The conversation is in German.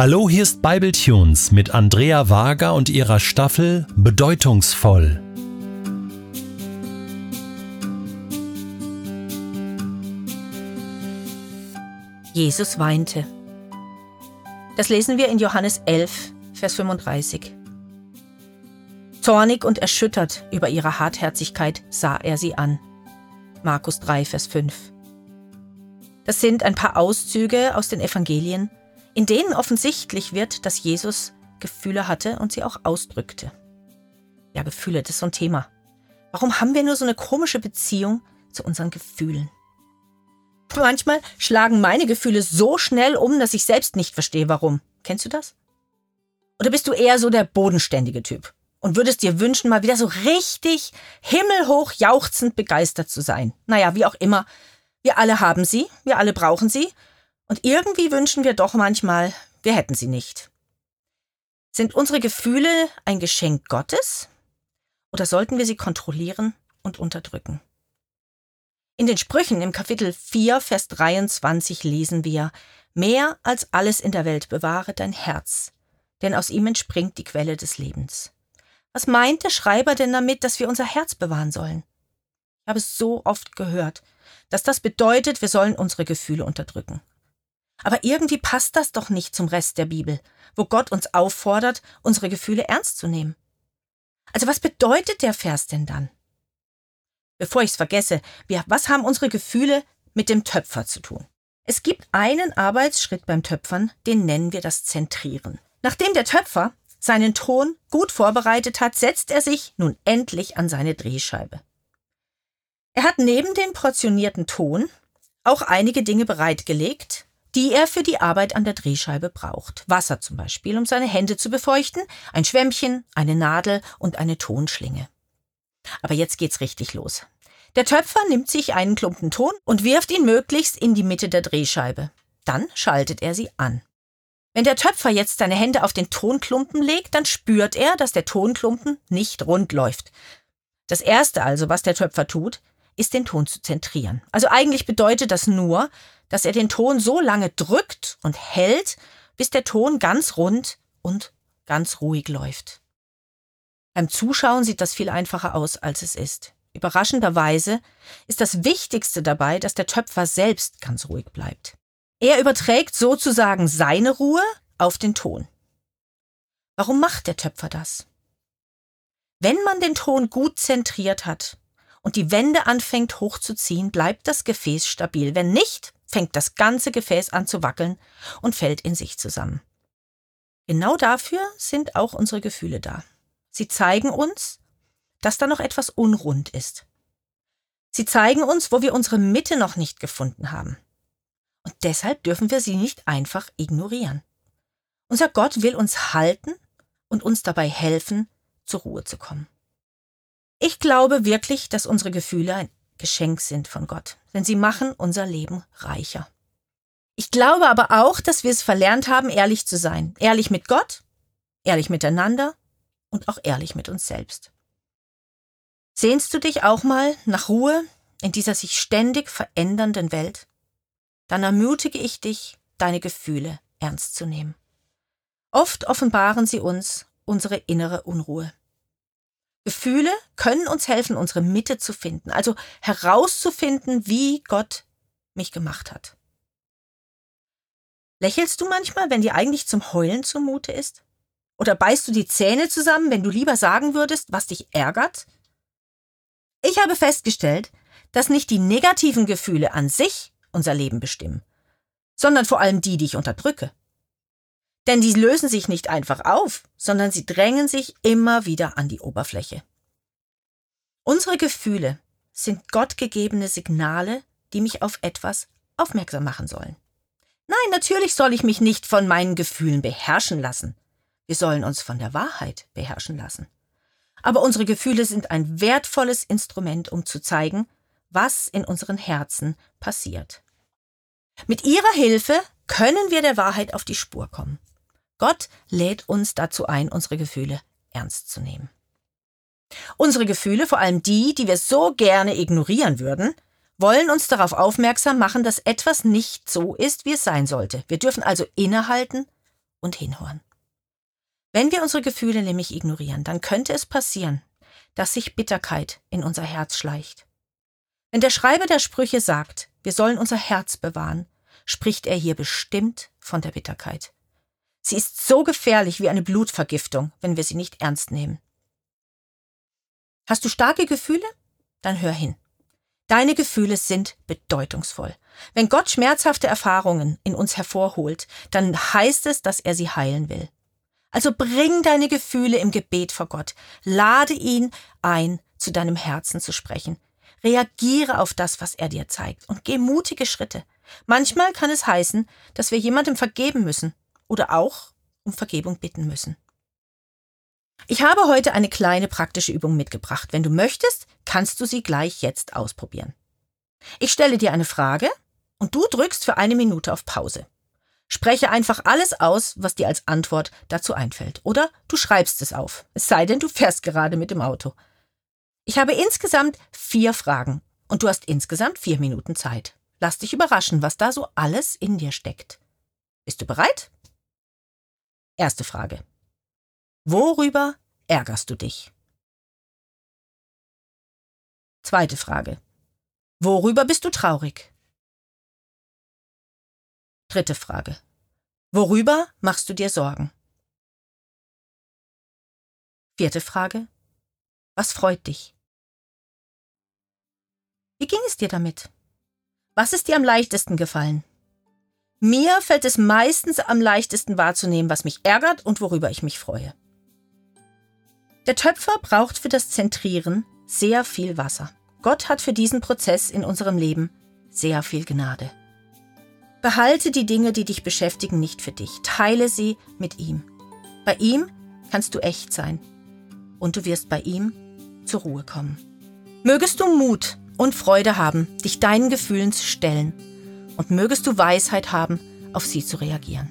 Hallo, hier ist Bibletunes mit Andrea Wager und ihrer Staffel Bedeutungsvoll. Jesus weinte. Das lesen wir in Johannes 11, Vers 35. Zornig und erschüttert über ihre Hartherzigkeit sah er sie an. Markus 3, Vers 5. Das sind ein paar Auszüge aus den Evangelien, in denen offensichtlich wird, dass Jesus Gefühle hatte und sie auch ausdrückte. Ja, Gefühle, das ist so ein Thema. Warum haben wir nur so eine komische Beziehung zu unseren Gefühlen? Manchmal schlagen meine Gefühle so schnell um, dass ich selbst nicht verstehe, warum. Kennst du das? Oder bist du eher so der bodenständige Typ und würdest dir wünschen, mal wieder so richtig himmelhoch jauchzend begeistert zu sein? Naja, wie auch immer. Wir alle haben sie, wir alle brauchen sie und irgendwie wünschen wir doch manchmal, wir hätten sie nicht. Sind unsere Gefühle ein Geschenk Gottes? Oder sollten wir sie kontrollieren und unterdrücken? In den Sprüchen im Kapitel 4, Vers 23 lesen wir, Mehr als alles in der Welt bewahre dein Herz, denn aus ihm entspringt die Quelle des Lebens. Was meint der Schreiber denn damit, dass wir unser Herz bewahren sollen? Ich habe es so oft gehört, dass das bedeutet, wir sollen unsere Gefühle unterdrücken. Aber irgendwie passt das doch nicht zum Rest der Bibel, wo Gott uns auffordert, unsere Gefühle ernst zu nehmen. Also was bedeutet der Vers denn dann? Bevor ich es vergesse, wir, was haben unsere Gefühle mit dem Töpfer zu tun? Es gibt einen Arbeitsschritt beim Töpfern, den nennen wir das Zentrieren. Nachdem der Töpfer seinen Ton gut vorbereitet hat, setzt er sich nun endlich an seine Drehscheibe. Er hat neben dem portionierten Ton auch einige Dinge bereitgelegt, die er für die Arbeit an der Drehscheibe braucht. Wasser zum Beispiel, um seine Hände zu befeuchten, ein Schwämmchen, eine Nadel und eine Tonschlinge. Aber jetzt geht's richtig los. Der Töpfer nimmt sich einen Klumpen Ton und wirft ihn möglichst in die Mitte der Drehscheibe. Dann schaltet er sie an. Wenn der Töpfer jetzt seine Hände auf den Tonklumpen legt, dann spürt er, dass der Tonklumpen nicht rund läuft. Das erste also, was der Töpfer tut, ist den Ton zu zentrieren. Also eigentlich bedeutet das nur, dass er den Ton so lange drückt und hält, bis der Ton ganz rund und ganz ruhig läuft. Beim Zuschauen sieht das viel einfacher aus, als es ist. Überraschenderweise ist das Wichtigste dabei, dass der Töpfer selbst ganz ruhig bleibt. Er überträgt sozusagen seine Ruhe auf den Ton. Warum macht der Töpfer das? Wenn man den Ton gut zentriert hat, und die Wände anfängt hochzuziehen, bleibt das Gefäß stabil. Wenn nicht, fängt das ganze Gefäß an zu wackeln und fällt in sich zusammen. Genau dafür sind auch unsere Gefühle da. Sie zeigen uns, dass da noch etwas unrund ist. Sie zeigen uns, wo wir unsere Mitte noch nicht gefunden haben. Und deshalb dürfen wir sie nicht einfach ignorieren. Unser Gott will uns halten und uns dabei helfen, zur Ruhe zu kommen. Ich glaube wirklich, dass unsere Gefühle ein Geschenk sind von Gott, denn sie machen unser Leben reicher. Ich glaube aber auch, dass wir es verlernt haben, ehrlich zu sein. Ehrlich mit Gott, ehrlich miteinander und auch ehrlich mit uns selbst. Sehnst du dich auch mal nach Ruhe in dieser sich ständig verändernden Welt? Dann ermutige ich dich, deine Gefühle ernst zu nehmen. Oft offenbaren sie uns unsere innere Unruhe. Gefühle können uns helfen, unsere Mitte zu finden, also herauszufinden, wie Gott mich gemacht hat. Lächelst du manchmal, wenn dir eigentlich zum Heulen zumute ist? Oder beißt du die Zähne zusammen, wenn du lieber sagen würdest, was dich ärgert? Ich habe festgestellt, dass nicht die negativen Gefühle an sich unser Leben bestimmen, sondern vor allem die, die ich unterdrücke. Denn die lösen sich nicht einfach auf, sondern sie drängen sich immer wieder an die Oberfläche. Unsere Gefühle sind gottgegebene Signale, die mich auf etwas aufmerksam machen sollen. Nein, natürlich soll ich mich nicht von meinen Gefühlen beherrschen lassen. Wir sollen uns von der Wahrheit beherrschen lassen. Aber unsere Gefühle sind ein wertvolles Instrument, um zu zeigen, was in unseren Herzen passiert. Mit ihrer Hilfe können wir der Wahrheit auf die Spur kommen. Gott lädt uns dazu ein, unsere Gefühle ernst zu nehmen. Unsere Gefühle, vor allem die, die wir so gerne ignorieren würden, wollen uns darauf aufmerksam machen, dass etwas nicht so ist, wie es sein sollte. Wir dürfen also innehalten und hinhören. Wenn wir unsere Gefühle nämlich ignorieren, dann könnte es passieren, dass sich Bitterkeit in unser Herz schleicht. Wenn der Schreiber der Sprüche sagt, wir sollen unser Herz bewahren, spricht er hier bestimmt von der Bitterkeit. Sie ist so gefährlich wie eine Blutvergiftung, wenn wir sie nicht ernst nehmen. Hast du starke Gefühle? Dann hör hin. Deine Gefühle sind bedeutungsvoll. Wenn Gott schmerzhafte Erfahrungen in uns hervorholt, dann heißt es, dass er sie heilen will. Also bring deine Gefühle im Gebet vor Gott. Lade ihn ein, zu deinem Herzen zu sprechen. Reagiere auf das, was er dir zeigt und geh mutige Schritte. Manchmal kann es heißen, dass wir jemandem vergeben müssen oder auch um Vergebung bitten müssen. Ich habe heute eine kleine praktische Übung mitgebracht. Wenn du möchtest, kannst du sie gleich jetzt ausprobieren. Ich stelle dir eine Frage und du drückst für eine Minute auf Pause. Spreche einfach alles aus, was dir als Antwort dazu einfällt. Oder du schreibst es auf. Es sei denn, du fährst gerade mit dem Auto. Ich habe insgesamt vier Fragen und du hast insgesamt vier Minuten Zeit. Lass dich überraschen, was da so alles in dir steckt. Bist du bereit? Erste Frage. Worüber ärgerst du dich? Zweite Frage. Worüber bist du traurig? Dritte Frage. Worüber machst du dir Sorgen? Vierte Frage. Was freut dich? Wie ging es dir damit? Was ist dir am leichtesten gefallen? Mir fällt es meistens am leichtesten wahrzunehmen, was mich ärgert und worüber ich mich freue. Der Töpfer braucht für das Zentrieren sehr viel Wasser. Gott hat für diesen Prozess in unserem Leben sehr viel Gnade. Behalte die Dinge, die dich beschäftigen, nicht für dich. Teile sie mit ihm. Bei ihm kannst du echt sein. Und du wirst bei ihm zur Ruhe kommen. Mögest du Mut und Freude haben, dich deinen Gefühlen zu stellen. Und mögest du Weisheit haben, auf sie zu reagieren.